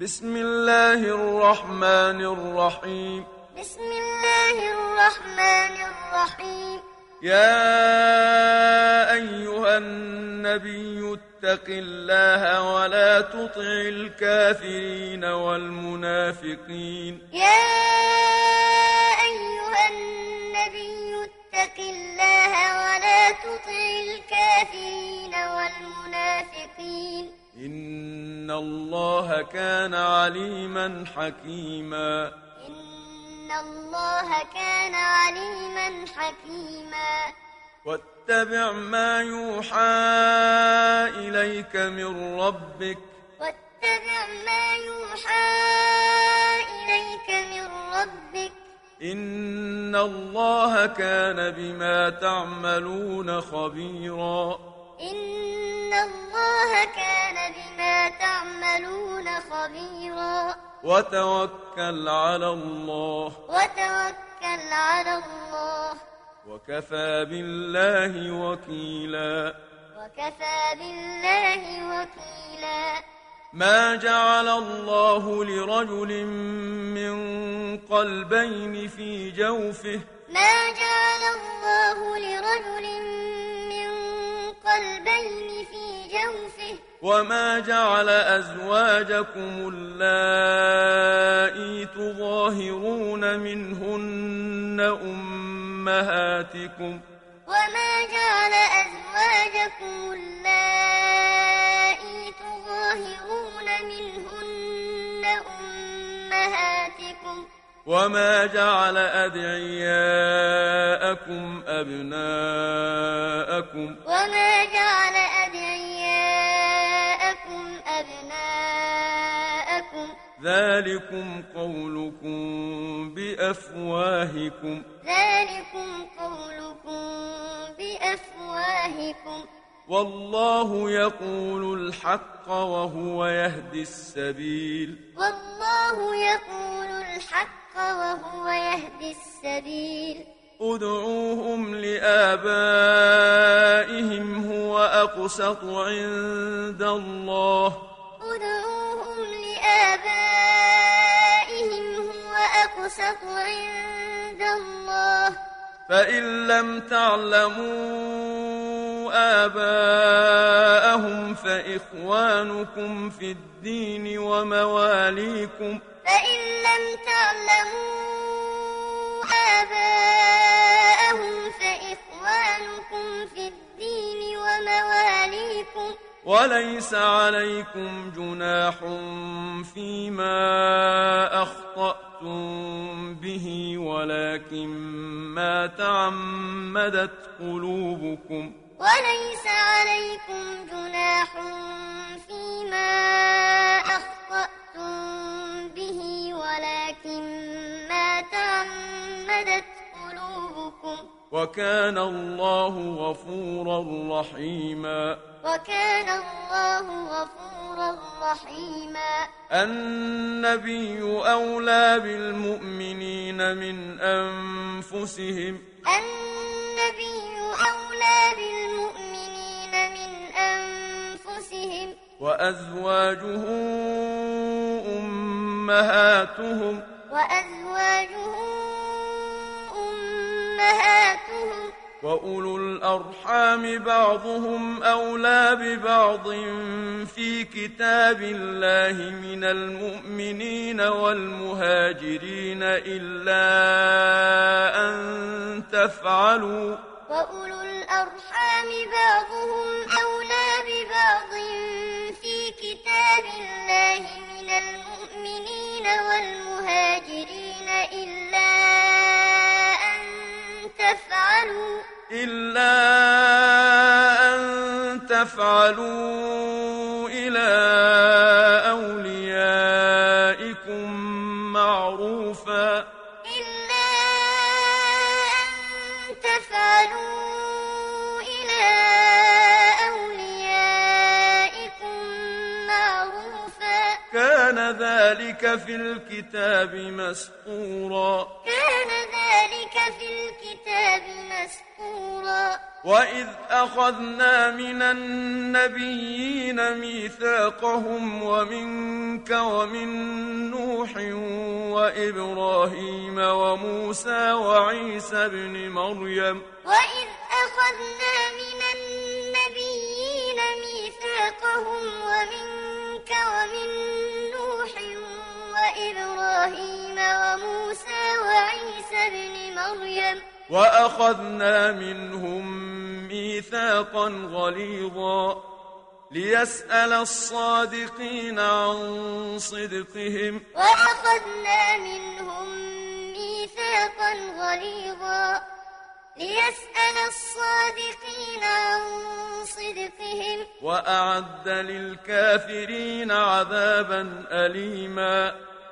بسم الله الرحمن الرحيم. بسم الله الرحمن الرحيم. يا أيها النبي اتق الله ولا تطع الكافرين والمنافقين. يا أيها النبي اتق الله ولا تطع الكافرين والمنافقين. إن الله كان عليما حكيما إن الله كان عليما حكيما واتبع ما يوحى إليك من ربك واتبع ما يوحى إليك من ربك إن الله كان بما تعملون خبيرا إن الله كان بما تعملون خبيرا. وتوكل على الله. وتوكل على الله. وكفى بالله وكيلا. وكفى بالله وكيلا. ما جعل الله لرجل من قلبين في جوفه. ما جعل الله لرجل من قلبين في جوفه. وما جعل أزواجكم اللائي تظاهرون منهن أمهاتكم؟ وما جعل أزواجكم اللائي تظاهرون منهن وما جعل أدعياءكم أبناءكم وما جعل أدعياءكم أبناءكم ذلكم قولكم بأفواهكم ذلكم قولكم بأفواهكم والله يقول الحق وهو يهدي السبيل والله يقول الحق وهو يهدي السبيل. ادعوهم لآبائهم هو أقسط عند الله. ادعوهم لآبائهم هو أقسط عند الله. فإن لم تعلموا آباءهم فإخوانكم في الدين ومواليكم فإن لم تعلموا آباءهم فإخوانكم في الدين ومواليكم وليس عليكم جناح فيما أخطأتم به ولكن ما تعمدت قلوبكم وليس عليكم جناح وكان الله غفورا رحيما. وكان الله غفورا رحيما. النبي أولى بالمؤمنين من أنفسهم. النبي أولى بالمؤمنين من أنفسهم. وأزواجه أمهاتهم. وأزواجه وأولو الأرحام بعضهم أولى ببعض في كتاب الله من المؤمنين والمهاجرين إلا أن تفعلوا وأولو الأرحام بعضهم أولى ببعض في كتاب الله من المؤمنين والمهاجرين إلا أن تفعلوا إلا أن تفعلوا إلى أوليائكم معروفا. إلا أن تفعلوا إلى أوليائكم معروفا. كان ذلك في الكتاب مسطورا. كان ذلك في الكتاب مسطورا وإذ أخذنا من النبيين ميثاقهم ومنك ومن نوح وإبراهيم وموسى وعيسى ابن مريم. وإذ أخذنا من النبيين ميثاقهم ومنك ومن وإبراهيم وموسى وعيسى ابن مريم. وأخذنا منهم ميثاقا غليظا. ليسأل الصادقين عن صدقهم. وأخذنا منهم ميثاقا غليظا. ليسأل الصادقين عن صدقهم. وأعد للكافرين عذابا أليما.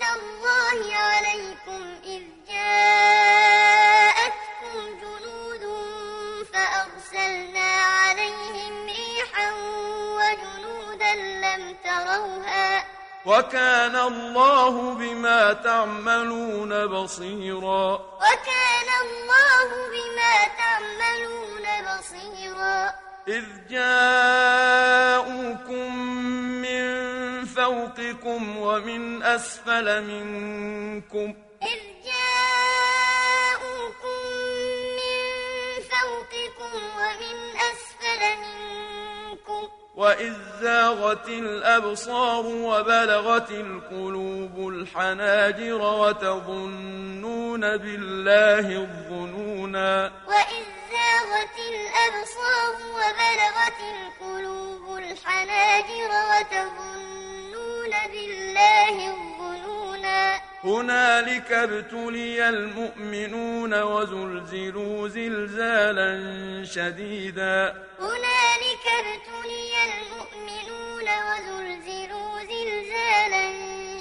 نعمة الله عليكم إذ جاءتكم جنود فأرسلنا عليهم ريحا وجنودا لم تروها وكان الله بما تعملون بصيرا. وكان الله بما تعملون بصيرا. إذ جاءوكم فوقكم ومن أسفل منكم إذ جاءوكم من فوقكم ومن أسفل منكم. وإذ زاغت الأبصار وبلغت القلوب الحناجر وتظنون بالله الظنونا. وإذ زاغت الأبصار وبلغت القلوب الحناجر وتظنون بالله الظنونا. هنالك ابتلي المؤمنون وزلزلوا زلزالا شديدا. هنالك ابتلي المؤمنون وزلزلوا زلزالا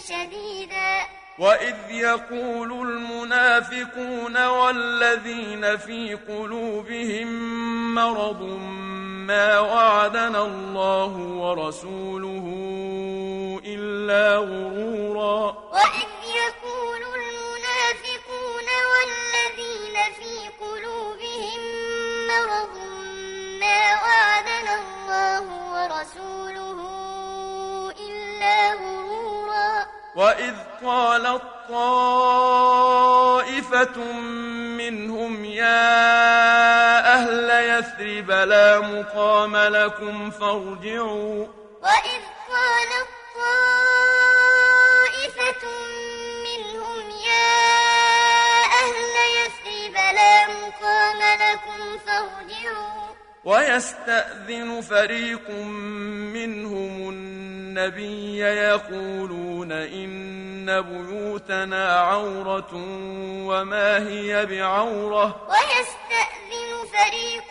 شديدا. وإذ يقول المنافقون والذين في قلوبهم مرض ما وعدنا الله ورسوله إلا غرورا وإذ يقول المنافقون والذين في قلوبهم مرض ما وعدنا الله ورسوله إلا غرورا وإذ قالت طائفة منهم يا أهل يثرب لا مقام لكم فارجعوا وإذ قالت طائفة منهم يا أهل يثرب لا مقام لكم فارجعوا ويستأذن فريق منهم النبي يقولون إن بيوتنا عورة وما هي بعورة. ويستأذن فريق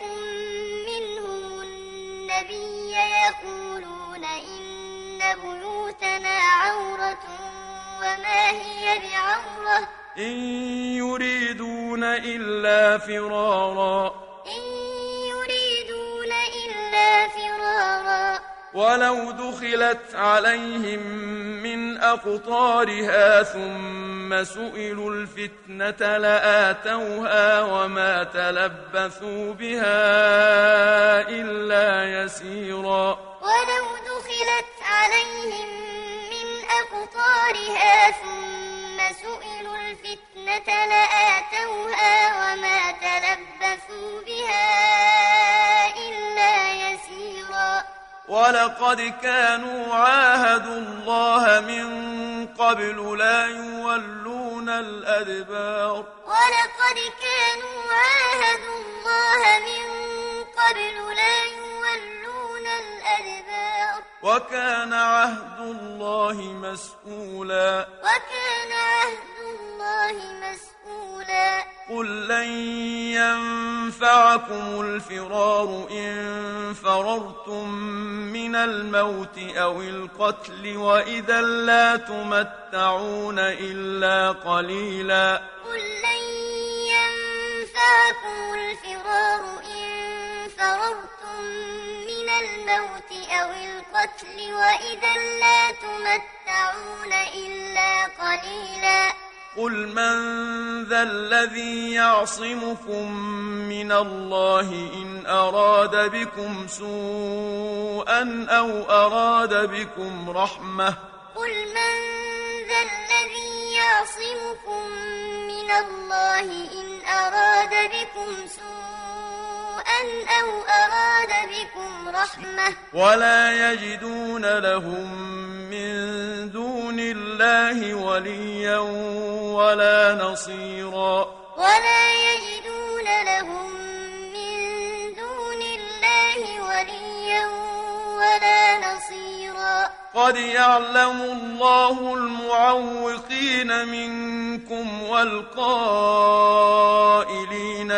منهم النبي يقولون إن بيوتنا عورة وما هي بعورة. إن يريدون إلا فرارا. إن ولو دخلت عليهم من أقطارها ثم سئلوا الفتنة لآتوها وما تلبثوا بها إلا يسيرا. ولو دخلت عليهم من أقطارها ثم سئلوا الفتنة لآتوها وما تلبثوا بها إلا يسيرا. ولقد كانوا عاهدوا الله من قبل لا يولون الأدبار. ولقد كانوا عاهدوا الله من قبل لا يولون الأدبار. وكان عهد الله مسؤولا. وكان عهد الله مسؤولا قل لن ينفعكم الفرار إن فررتم من الموت أو القتل وإذا لا تمتعون إلا قليلا قل لن ينفعكم الفرار إن فررتم من الموت أو القتل وإذا لا تمتعون إلا قليلا قل من ذا الذي يعصمكم من الله إن أراد بكم سوءا أو أراد بكم رحمة قل من ذا الذي يعصمكم من الله إن أراد بكم سوءا أو أراد بكم رحمة. ولا يجدون لهم من دون الله وليا ولا نصيرا. ولا يجدون لهم من دون الله وليا ولا نصيرا. قد يعلم الله المعوقين منكم والقائلين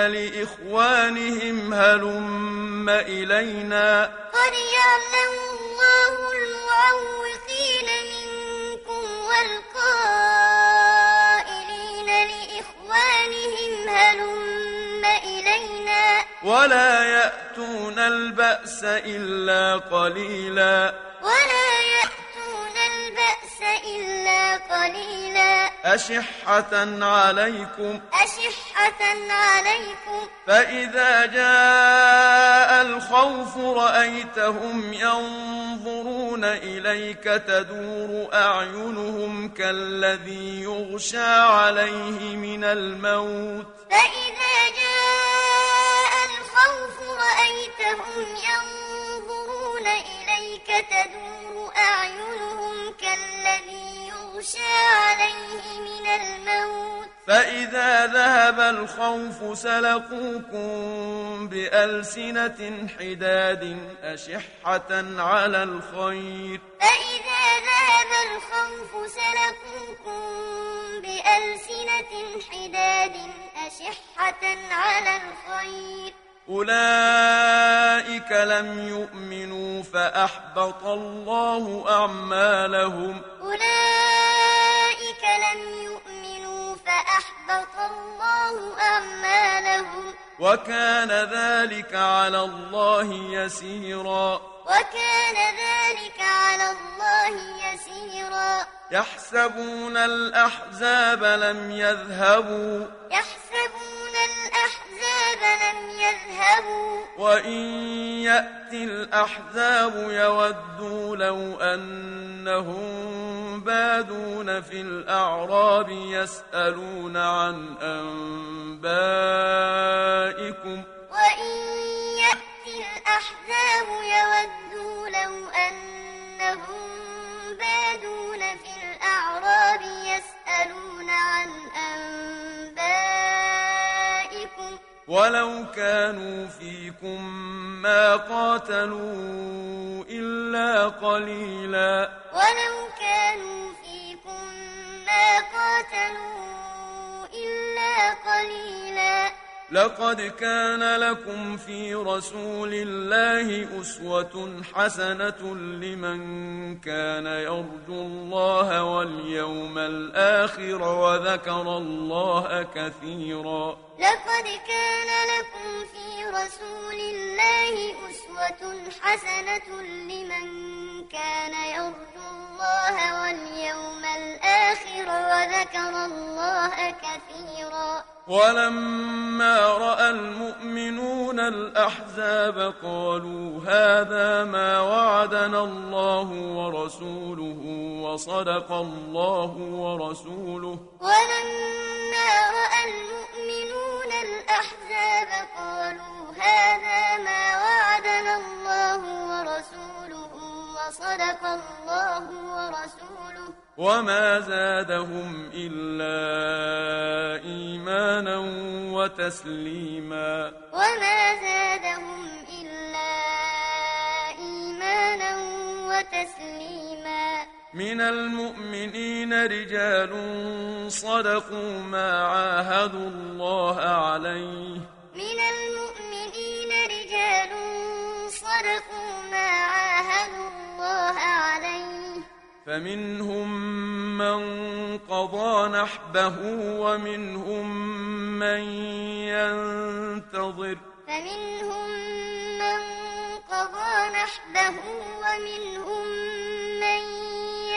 لإخوانهم هلم إلينا. قد يعلم الله المعوقين منكم والقائلين لإخوانهم هلم إلينا. ولا يأتون البأس إلا قليلا. أشحة عليكم. أشحة عليكم. فإذا جاء الخوف رأيتهم ينظرون إليك تدور أعينهم كالذي يغشى عليه من الموت. فإذا جاء الخوف رأيتهم ينظرون إليك تدور يغشى عليه من الموت. فإذا ذهب الخوف سلقوكم بألسنة حداد أشحة على الخير. فإذا ذهب الخوف سلقوكم بألسنة حداد أشحة على الخير. أولئك لم يؤمنوا فأحبط الله أعمالهم. أولئك لم يؤمنوا فأحبط الله أعمالهم. وكان ذلك على الله يسيرا. وكان ذلك على الله يسيرا. يحسبون الأحزاب لم يذهبوا. يحسبون يذهبوا وإن يأتي الأحزاب يودوا لو أنهم بادون في الأعراب يسألون عن أنبائكم. وإن يأتي الأحزاب يودوا لو أنهم بادون في الأعراب يسألون عن أنبائكم. ولو كانوا فيكم ما قاتلوا إلا قليلا. ولو كانوا فيكم ما قاتلوا إلا قليلا. لقد كان لكم في رسول الله أسوة حسنة لمن كان يرجو الله واليوم الآخر وذكر الله كثيرا. لقد كان لكم في رسول الله أسوة حسنة لمن كان يرجو الله واليوم الآخر وذكر الله كثيرا. ولما رأى المؤمنون الأحزاب قالوا هذا ما وعدنا الله ورسوله وصدق الله ورسوله. ولما رأى المؤمنون الأحزاب قالوا هذا ما وعدنا الله وصدق الله ورسوله. وما زادهم إلا إيمانا وتسليما. وما زادهم إلا إيمانا تسليما من المؤمنين رجال صدقوا ما عاهدوا الله عليه. من المؤمنين رجال صدقوا فمنهم من قضى نحبه ومنهم من ينتظر. فمنهم من قضى نحبه ومنهم من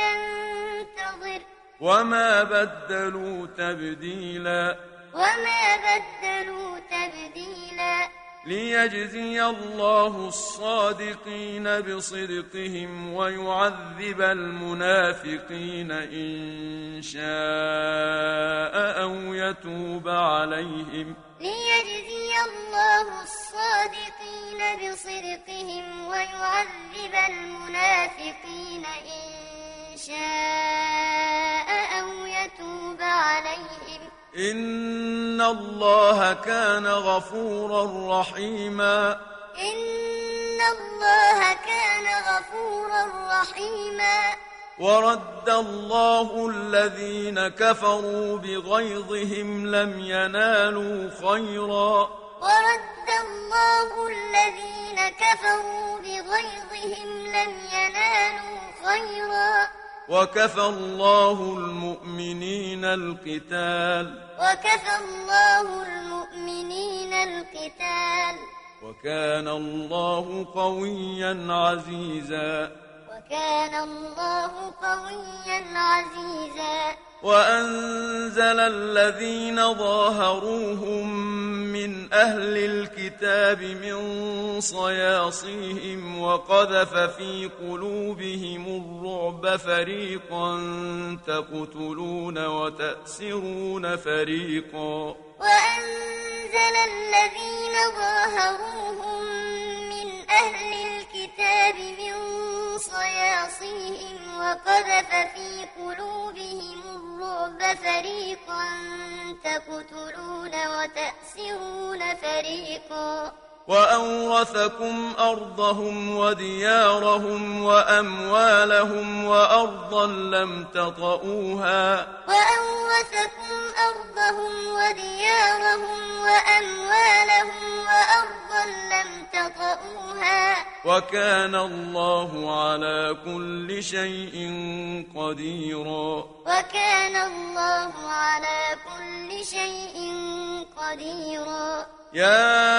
ينتظر. وما بدلوا تبديلا. وما بدلوا تبديلا. ليجزي الله الصادقين بصدقهم ويعذب المنافقين إن شاء أو يتوب عليهم. ليجزي الله الصادقين بصدقهم ويعذب المنافقين إن شاء أو يتوب عليهم. إن الله كان غفورا رحيما إن الله كان غفورا رحيما ورد الله الذين كفروا بغيظهم لم ينالوا خيرا ورد الله الذين كفروا بغيظهم لم ينالوا خيرا وكفى الله المؤمنين القتال. وكفى الله المؤمنين القتال. وكان الله قويا عزيزا. وكان الله قويا عزيزا. وأنزل الذين ظاهروهم من أهل الكتاب من صياصيهم وقذف في قلوبهم الرعب فريقا تقتلون وتأسرون فريقا. وأنزل الذين ظاهروهم من أهل الكتاب من صياصيهم وقذف في قلوبهم الرعب فريقا تقتلون وتأسرون فريقا وأورثكم أرضهم وديارهم وأموالهم وأرضا لم تطئوها وأورثكم أرضهم وديارهم وأموالهم وأرضا لم تطئوها وكان الله على كل شيء قديرا وكان الله على كل شيء قديرا يا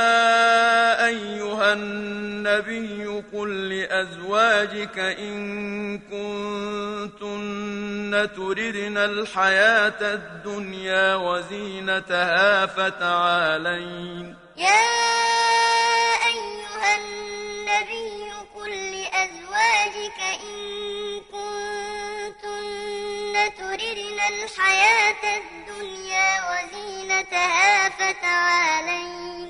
النبي قل لأزواجك إن كنتن تردن الحياة الدنيا وزينتها فتعالين. يا أيها النبي قل لأزواجك إن كنتن تردن الحياة الدنيا وزينتها فتعالين.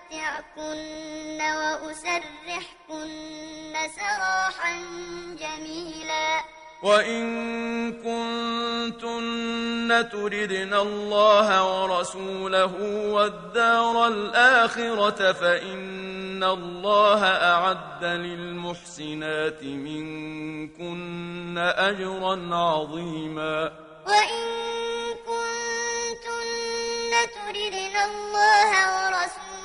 وأسرحكن سراحا جميلا. وإن كنتن تردن الله ورسوله والدار الآخرة فإن الله أعد للمحسنات منكن أجرا عظيما. وإن كنتن تردن الله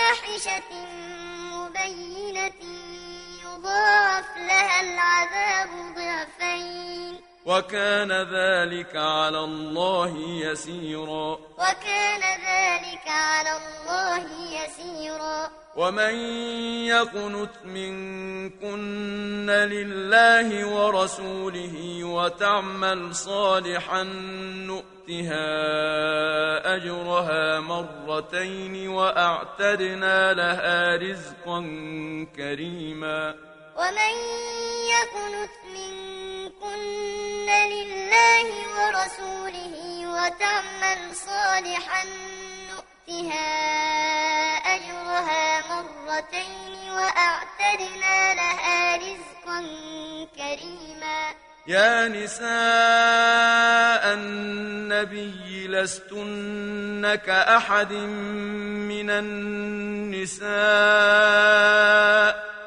بفاحشة مبينة يضاعف لها العذاب وكان ذلك على الله يسيرا. وكان ذلك على الله يسيرا. ومن يقنت منكن لله ورسوله وتعمل صالحا نؤتها أجرها مرتين وأعتدنا لها رزقا كريما. ومن يقنت منكن لله ورسوله وتعمل صالحا نؤتها أجرها مرتين وأعتدنا لها رزقا كريما. يا نساء النبي لستن كأحد من النساء.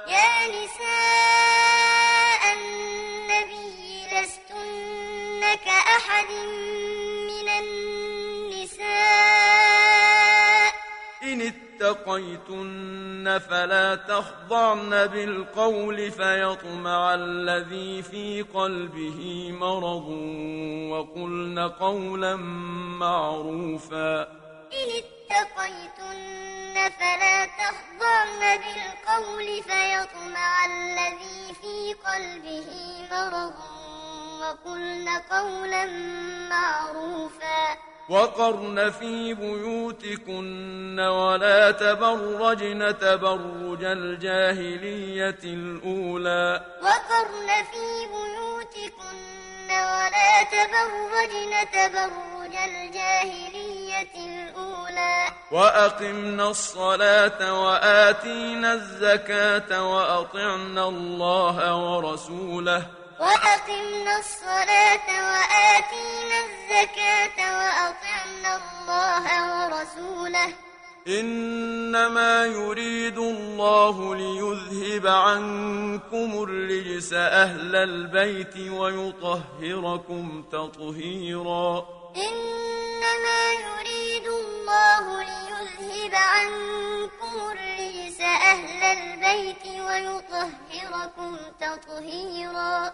يا نساء النبي لستن كأحد من اتقيتن فلا تخضعن بالقول فيطمع الذي في قلبه مرض وقلن قولا معروفا. إن اتقيتن فلا تخضعن بالقول فيطمع الذي في قلبه مرض وقلن قولا معروفا. وقرن في بيوتكن ولا تبرجن تبرج الجاهلية الأولى. وقرن في بيوتكن ولا تبرجن تبرج الجاهلية الأولى. وأقمنا الصلاة وآتينا الزكاة وأطعنا الله ورسوله. وأقمنا الصلاة وآتينا الزكاة وأطعنا الله ورسوله. إنما يريد الله ليذهب عنكم الرجس أهل البيت ويطهركم تطهيرا. إنما يريد الله ليذهب عنكم الرجس أهل البيت ويطهركم تطهيرا.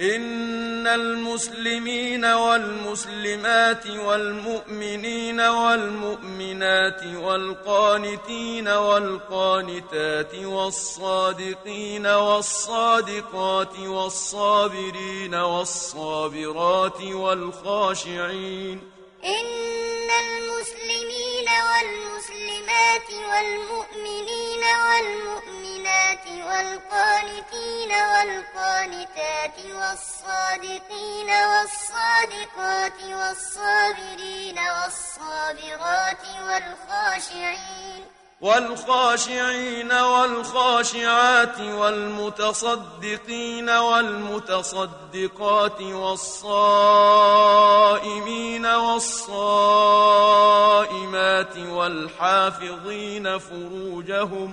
إن المسلمين والمسلمات والمؤمنين والمؤمنات والقانتين والقانتات والصادقين والصادقات والصابرين والصابرات والخاشعين إن المسلمين والمسلمات والمؤمنين والمؤمنات والقانتين والقانتات والصادقين والصادقات والصابرين والصابرات والخاشعين والخاشعين والخاشعات والمتصدقين والمتصدقات والصائمين والصائمات والحافظين فروجهم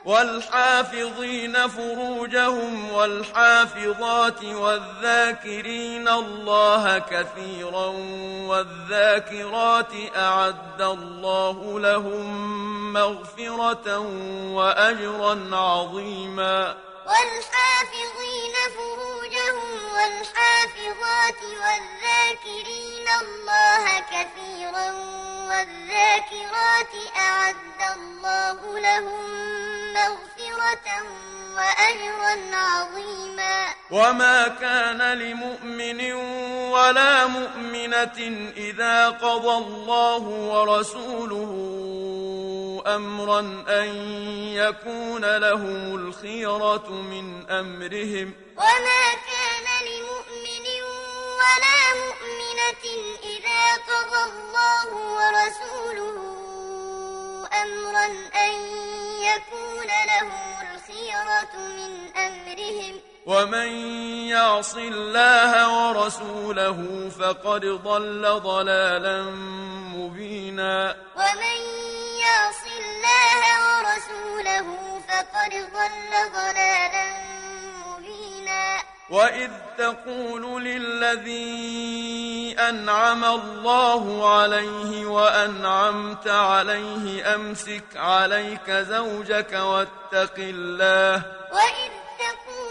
والحافظين فروجهم والحافظات والذاكرين الله كثيرا والذاكرات أعد الله لهم مغفرة وأجرا عظيما. والحافظين فروجهم والحافظات والذاكرين الله كثيرا والذاكرات أعد الله لهم مغفرة وأجرا عظيما. وما كان لمؤمن ولا مؤمنة إذا قضى الله ورسوله أمرا أن يكون لهم الخيرة من أمرهم. وما كان ولا مؤمنة إذا قضى الله ورسوله أمرا أن يكون لهم الخيرة من أمرهم. ومن يعص الله ورسوله فقد ضل ضلالا مبينا. ومن يعص الله ورسوله فقد ضل ضلالا مبينا. وإذ تقول للذي أنعم الله عليه وأنعمت عليه أمسك عليك زوجك واتق الله وإذ تقول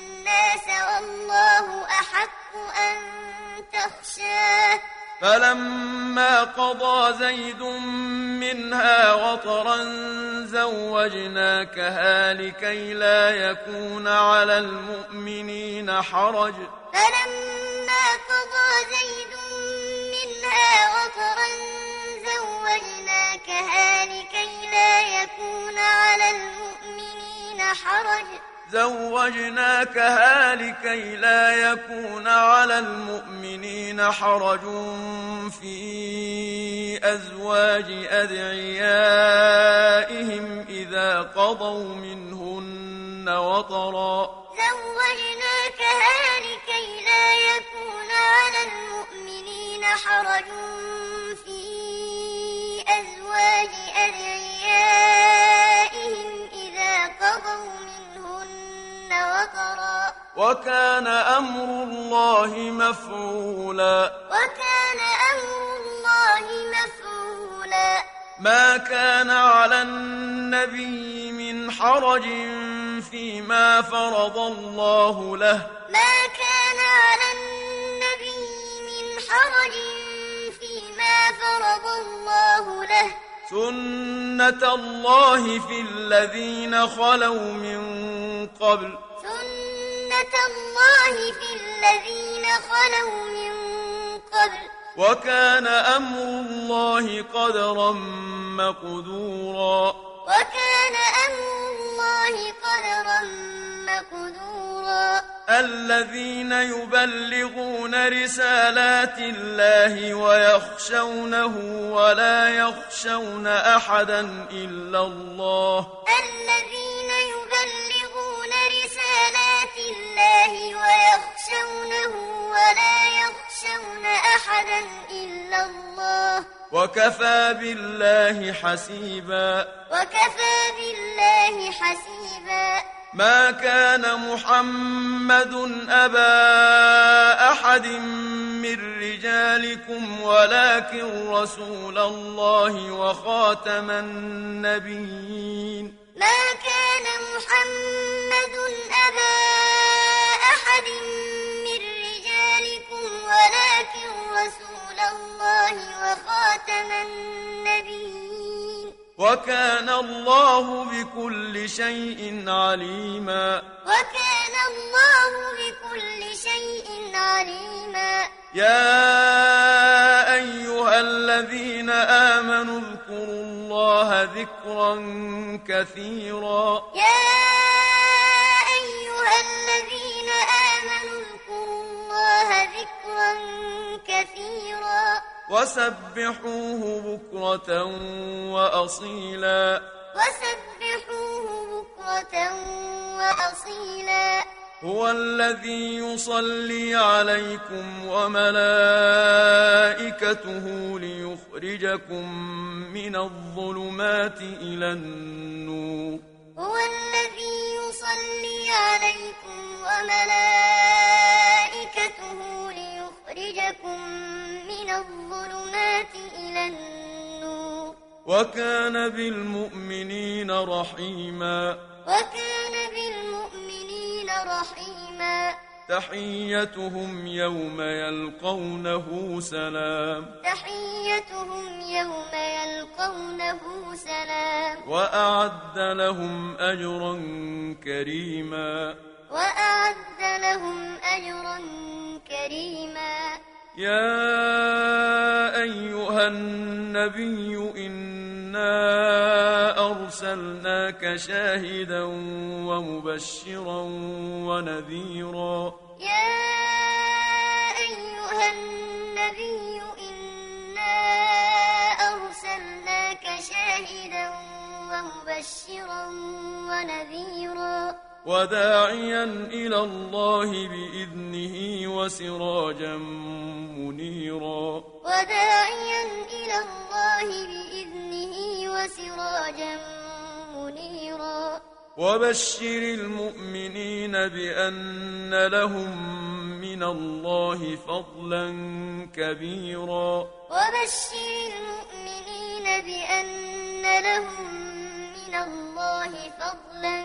والله أحق أن تخشاه. فلما قضى زيد منها وطرا زوجناكها لكي لا يكون على المؤمنين حرج. فلما قضى زيد منها وطرا زوجناكها لكي لا يكون على المؤمنين حرج. زوجناكها لكي لا يكون على المؤمنين حرج في أزواج أدعيائهم إذا قضوا منهن وطرا. زوجناكها لكي لا يكون على المؤمنين حرج في أزواج أدعيائهم إذا قضوا منهن وطرا وكان أمر الله مفعولا. وكان أمر الله مفعولا. ما كان على النبي من حرج فيما فرض الله له. ما كان على النبي سنة الله في الذين خلوا من قبل. سنة الله في الذين خلوا من قبل. وكان أمر الله قدرا مقدورا. وكان أمر الله قدرا مقدورا الذين يبلغون رسالات الله ويخشونه ولا يخشون أحدا إلا الله. الذين يبلغون رسالات الله ويخشونه ولا يخشون أحدا إلا الله. وكفى بالله حسيبا. وكفى بالله حسيبا. ما كان محمد أبا أحد من رجالكم ولكن رسول الله وخاتم النبيين. ما كان محمد أبا أحد من رجالكم ولكن رسول الله وخاتم النبيين. وكان الله بكل شيء عليما. وكان الله بكل شيء عليما. يا أيها الذين آمنوا اذكروا الله ذكرا كثيرا. يا وسبحوه بكرة وأصيلا. وسبحوه بكرة وأصيلا. هو الذي يصلي عليكم وملائكته ليخرجكم من الظلمات إلى النور. هو الذي يصلي عليكم وملائكته ليخرجكم من الظلمات إلى النور. وكان بالمؤمنين رحيما. وكان بالمؤمنين رحيما. تحيتهم يوم يلقونه سلام. تحيتهم يوم يلقونه سلام. وأعد لهم أجرا كريما. وأعد لهم أجرا كريما. يا أيها النبي إنا أرسلناك شاهدا ومبشرا ونذيرا. يا أيها النبي إنا أرسلناك شاهدا ومبشرا ونذيرا. وداعيا إلى الله بإذنه وسراجا منيرا. وداعيا إلى الله بإذنه وسراجا منيرا. وبشر المؤمنين بأن لهم من الله فضلا كبيرا. وبشر المؤمنين بأن لهم من الله فضلا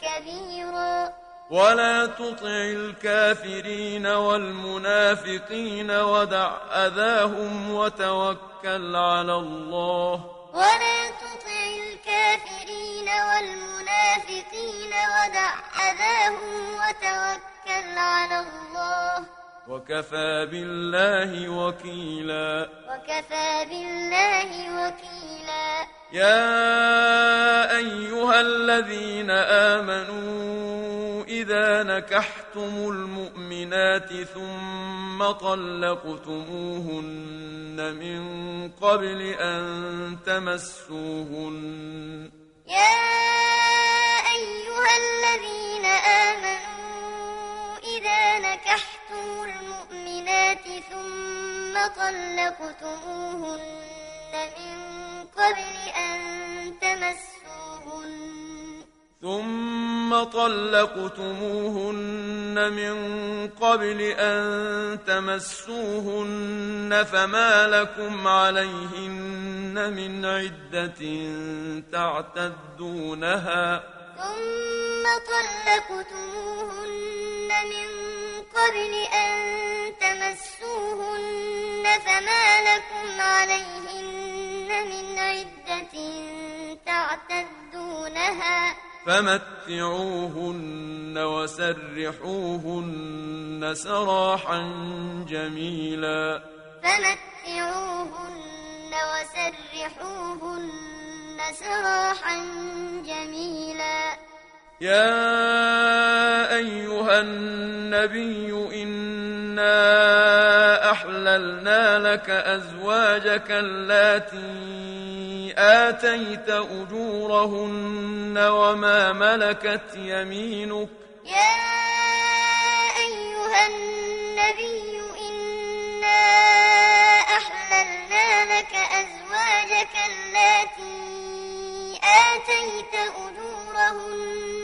كبيرا. ولا تطع الكافرين والمنافقين ودع أذاهم وتوكل على الله. ولا تطع الكافرين والمنافقين ودع أذاهم وتوكل على الله. وكفى بالله وكيلا. وكفى بالله وكيلا. يا أيها الذين آمنوا إذا نكحتم المؤمنات ثم طلقتموهن من قبل أن تمسوهن. يا أيها الذين آمنوا إذا نكحتم المؤمنات ثم طلقتموهن من قبل أن تمسوهن. ثم طلقتموهن من قبل أن تمسوهن فما لكم عليهن من عدة تعتدونها. ثم طلقتموهن من قبل أن تمسوهن فما لكم عليهن من عدة تعتدونها فمتعوهن وسرحوهن سراحا جميلا. فمتعوهن وسرحوهن سراحا جميلا. يا أيها النبي إنا أحللنا لك أزواجك اللاتي آتيت أجورهن وما ملكت يمينك. يا أيها النبي إنا أحللنا لك أزواجك اللاتي آتيت أجورهن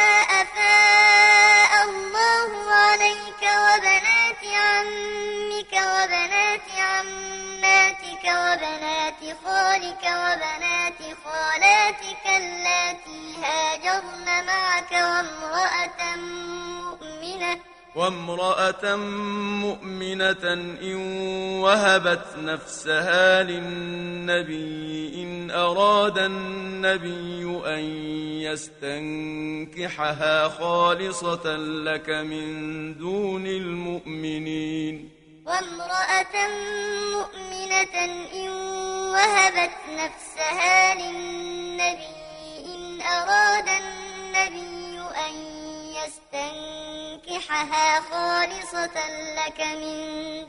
معك وامرأة مؤمنة. وامرأة مؤمنة إن وهبت نفسها للنبي إن أراد النبي أن يستنكحها خالصة لك من دون المؤمنين. وامرأة مؤمنة إن وهبت نفسها للنبي إن أراد النبي يستنكحها خالصة لك من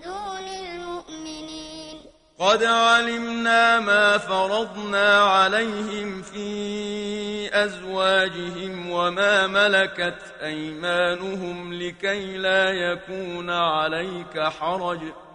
دون المؤمنين. قد علمنا ما فرضنا عليهم في أزواجهم وما ملكت أيمانهم لكي لا يكون عليك حرج.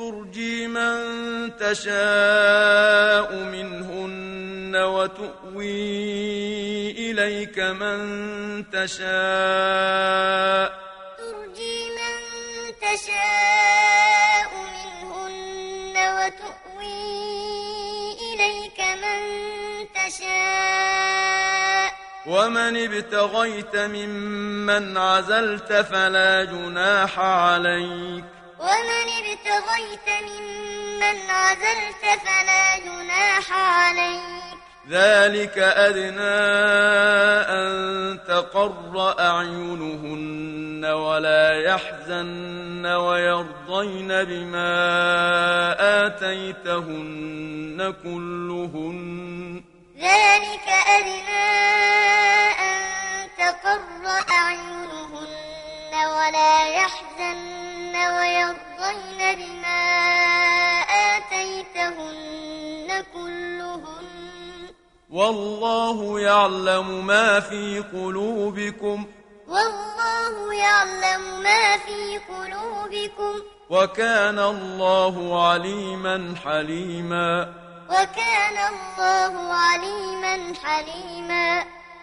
ترجي من تشاء منهن وتؤوي إليك من تشاء. ترجي من تشاء منهن وتؤوي إليك من تشاء. ومن ابتغيت ممن عزلت فلا جناح عليك. ومن ابتغيت ممن عزلت فلا جناح عليك. ذلك أدنى أن تقر أعينهن ولا يحزن ويرضين بما آتيتهن كلهن. ذلك أدنى أن تقر أعينهن ولا يحزن ويرضين بما آتيتهن كلهن. والله يعلم ما في قلوبكم. والله يعلم ما في قلوبكم. وكان الله عليما حليما. وكان الله عليما حليما.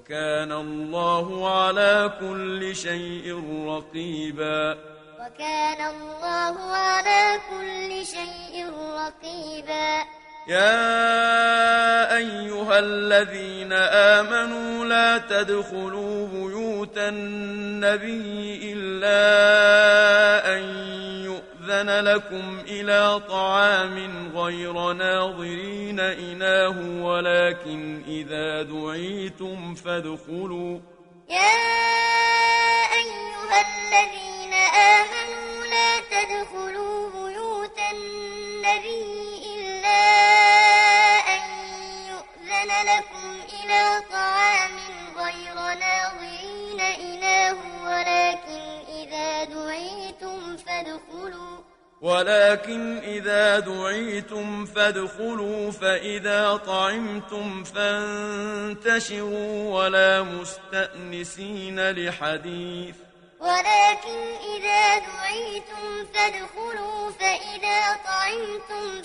وكان الله على كل شيء رقيبا. وكان الله على كل شيء رقيبا. يا أيها الذين آمنوا لا تدخلوا بيوت النبي إلا يؤذن لكم إلى طعام غير ناظرين إناه ولكن إذا دعيتم فادخلوا. يا أيها الذين آمنوا لا تدخلوا بيوت النبي إلا أن يؤذن لكم إلى طعام غير ناظرين إناه ولكن إذا دعيتم فادخلوا. ولكن إذا دعيتم فادخلوا فإذا طعمتم فانتشروا ولا مستأنسين لحديث. ولكن إذا دعيتم فادخلوا فإذا طعمتم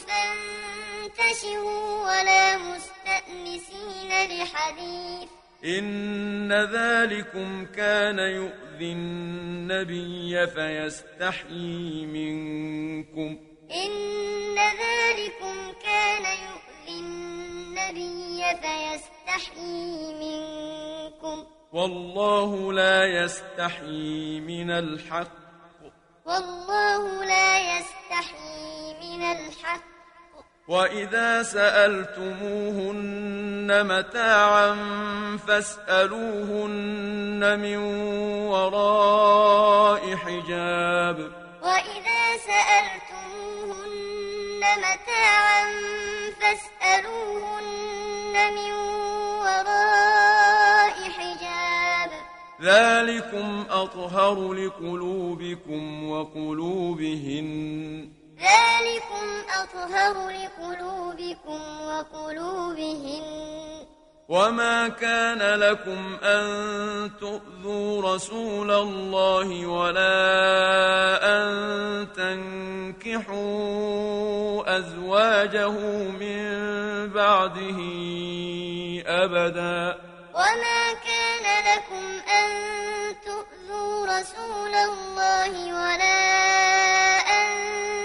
فانتشروا ولا مستأنسين لحديث. إن ذلكم كان يؤذي النبي فيستحيي منكم. إن ذلكم كان يؤذي النبي فيستحيي منكم. والله لا يستحيي من الحق. والله لا يستحيي من الحق. وإذا سألتموهن متاعا فاسألوهن من وراء حجاب وإذا سألتموهن متاعا فاسألوهن من وراء حجاب ذلكم أطهر لقلوبكم وقلوبهن ذلكم أطهر لقلوبكم وقلوبهن وما كان لكم أن تؤذوا رسول الله ولا أن تنكحوا أزواجه من بعده أبدا. وما كان لكم أن تؤذوا رسول الله ولا أن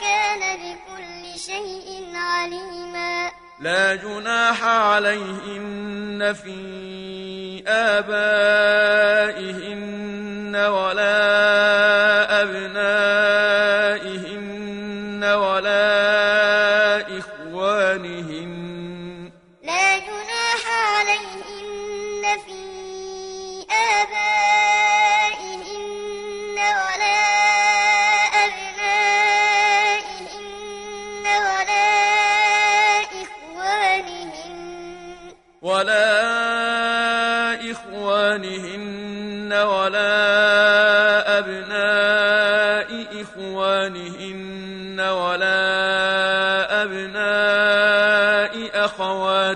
كان بكل شيء عليما. لا جناح عليهن في آبائهن ولا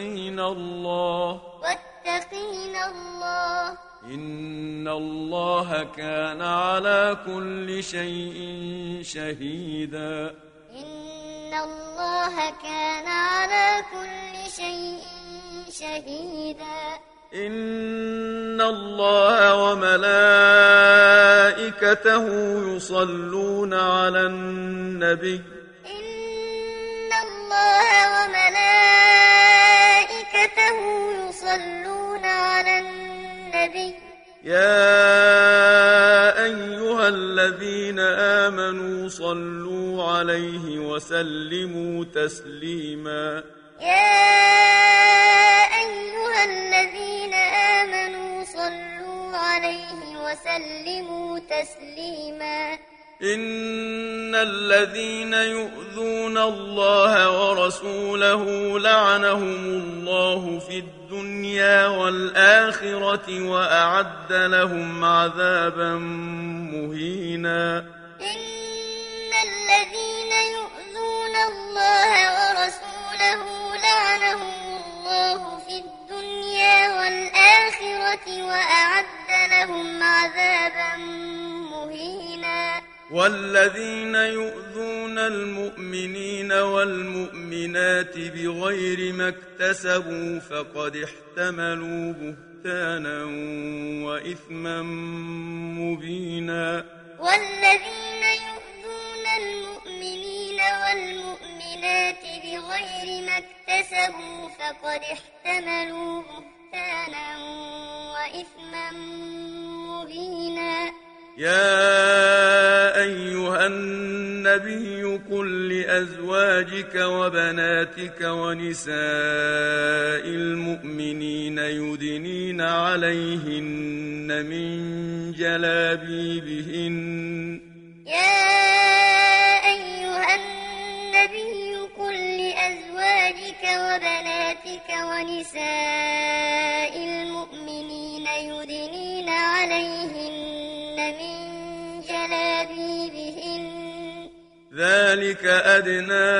واتقين الله. واتقين الله. إن الله كان على كل شيء شهيدا. إن الله كان على كل شيء شهيدا. إن الله وملائكته يصلون على النبي. إن الله وملائكته يصلون على النبي. يا أيها الذين آمنوا صلوا عليه وسلموا تسليما. يا أيها الذين آمنوا صلوا عليه وسلموا تسليما. إن الذين يؤذون الله ورسوله لعنهم الله في الدنيا والآخرة وأعد لهم عذابا مهينا إن الذين يؤذون الله ورسوله لعنهم الله في الدنيا والآخرة وأعد لهم عذابا مهينا والذين يؤذون المؤمنين والمؤمنات بغير ما اكتسبوا فقد احتملوا بهتانا وإثما مبينا. والذين يؤذون المؤمنين والمؤمنات بغير ما اكتسبوا فقد احتملوا بهتانا وإثما مبينا. يا أيها النبي قل لأزواجك وبناتك ونساء المؤمنين يدنين عليهن من جلابيبهن. يا أيها النبي قل لأزواجك وبناتك ونساء المؤمنين يدنين عليهن من جلابيبهن. ذلك أدنى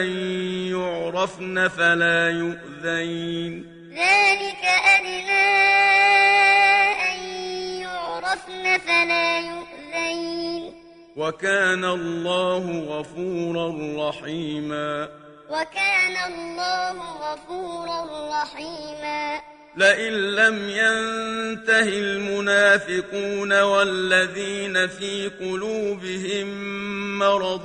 أن يعرفن فلا يؤذين. ذلك أدنى أن يعرفن فلا يؤذين. وكان الله غفورا رحيما. وكان الله غفورا رحيما. لئن لم ينته المنافقون والذين في قلوبهم مرض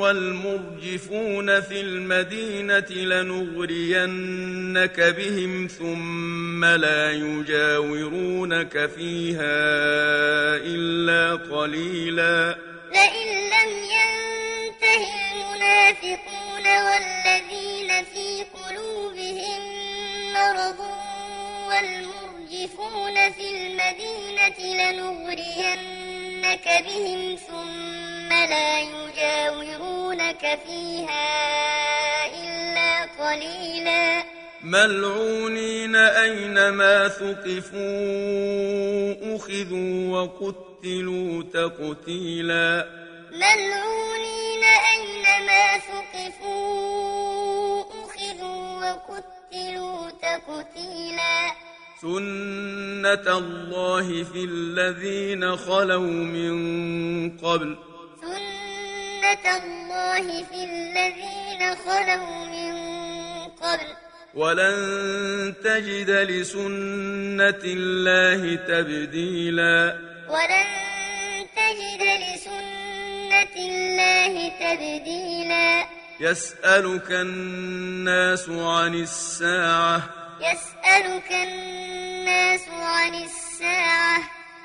والمرجفون في المدينة لنغرينك بهم ثم لا يجاورونك فيها إلا قليلا. لئن لم ينته المنافقون والذين في قلوبهم مرض والمرجفون في المدينة لنغرينك بهم ثم لا يجاورونك فيها إلا قليلا. ملعونين أينما ثقفوا أخذوا وقتلوا تقتيلا. ملعونين أينما ثقفوا أخذوا وقتلوا تقتيلا. سنة الله في الذين خلوا من قبل. سنة الله في الذين خلوا من قبل. ولن تجد لسنة الله تبديلا. ولن تجد لسنة الله تبديلا. يسألك الناس عن الساعة. يسألك الناس عن الساعة.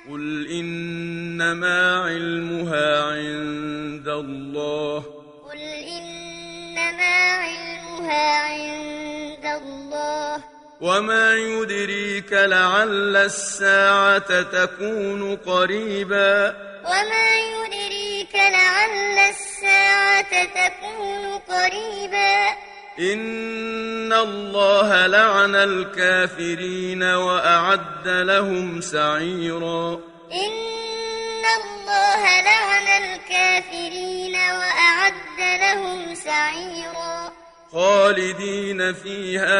قل إنما علمها عند الله قل إنما علمها عند الله وما يدريك لعل الساعة تكون قريبا وما يدريك لعل الساعة تكون قريبا إن الله لعن الكافرين وأعد لهم سعيرا إن الله لعن الكافرين وأعد لهم سعيرا خالدين فيها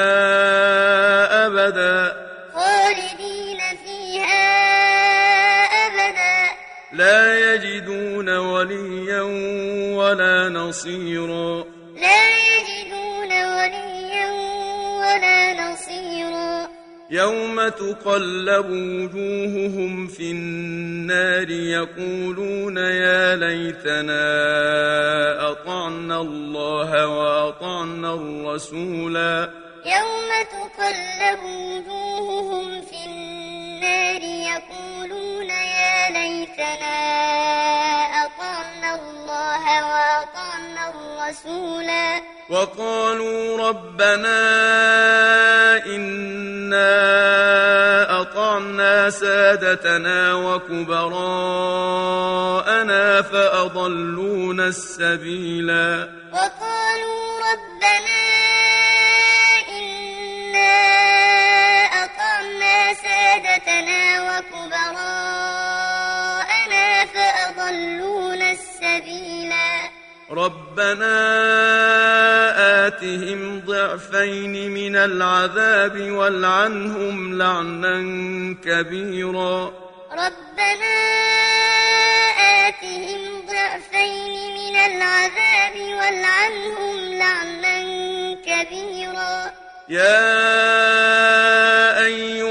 أبدا خالدين فيها أبدا لا يجدون وليا ولا نصيرا لا يوم تقلب وجوههم في النار يقولون يا ليتنا أطعنا الله وأطعنا الرسولا يوم تقلب وجوههم في النار يقولون ليتنا أطعنا الله وأطعنا الرسولا. وقالوا ربنا إنا أطعنا سادتنا وكبراءنا فأضلونا السبيلا. وقالوا ربنا فأضلونا السبيلا. ربنا آتهم ضعفين من العذاب والعنهم لعنا كبيرا. ربنا آتهم ضعفين من العذاب والعنهم لعنا كبيرا. يا أيها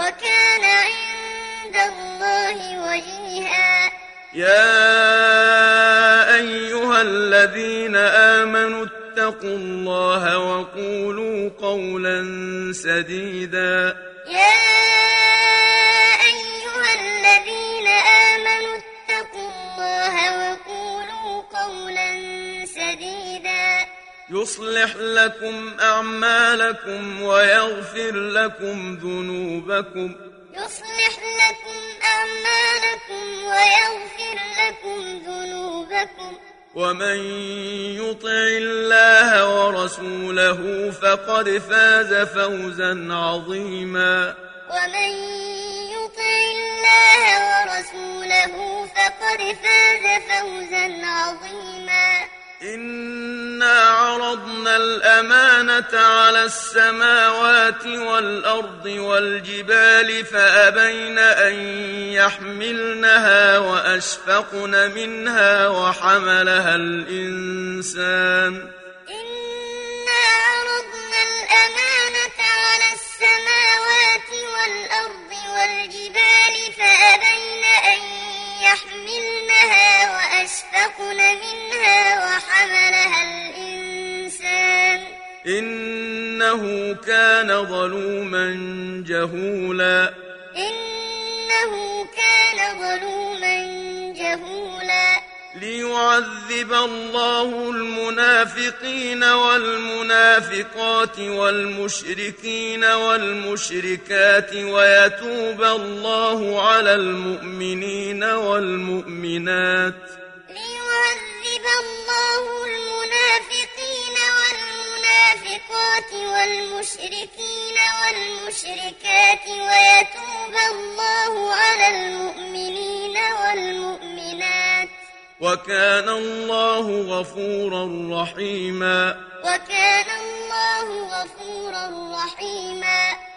وكان عند الله وجيها. يا أيها الذين آمنوا اتقوا الله وقولوا قولا سديدا. يا أيها الذين آمنوا اتقوا الله وقولوا يصلح لكم أعمالكم ويغفر لكم ذنوبكم. يصلح لكم أعمالكم ويغفر لكم ذنوبكم. ومن يطع الله ورسوله فقد فاز فوزا عظيما. ومن يطع الله ورسوله فقد فاز فوزا عظيما. إنا عرضنا الأمانة على السماوات والأرض والجبال فأبين أن يحملنها وأشفقن منها وحملها الإنسان إنا عرضنا الأمانة على السماوات والأرض والجبال فأبين أن يحملنها وأشفقن منها وحملها الإنسان. إنه كان ظلوما جهولا. إنه كان ظلوما جهولا. ليعذب الله المنافقين والمنافقات والمشركين والمشركات ويتوب الله على المؤمنين والمؤمنات. ليعذب الله المنافقين والمنافقات والمشركين والمشركات ويتوب الله على المؤمنين والمؤمنات. وكان الله غفورا رحيما. وكان الله غفورا رحيما.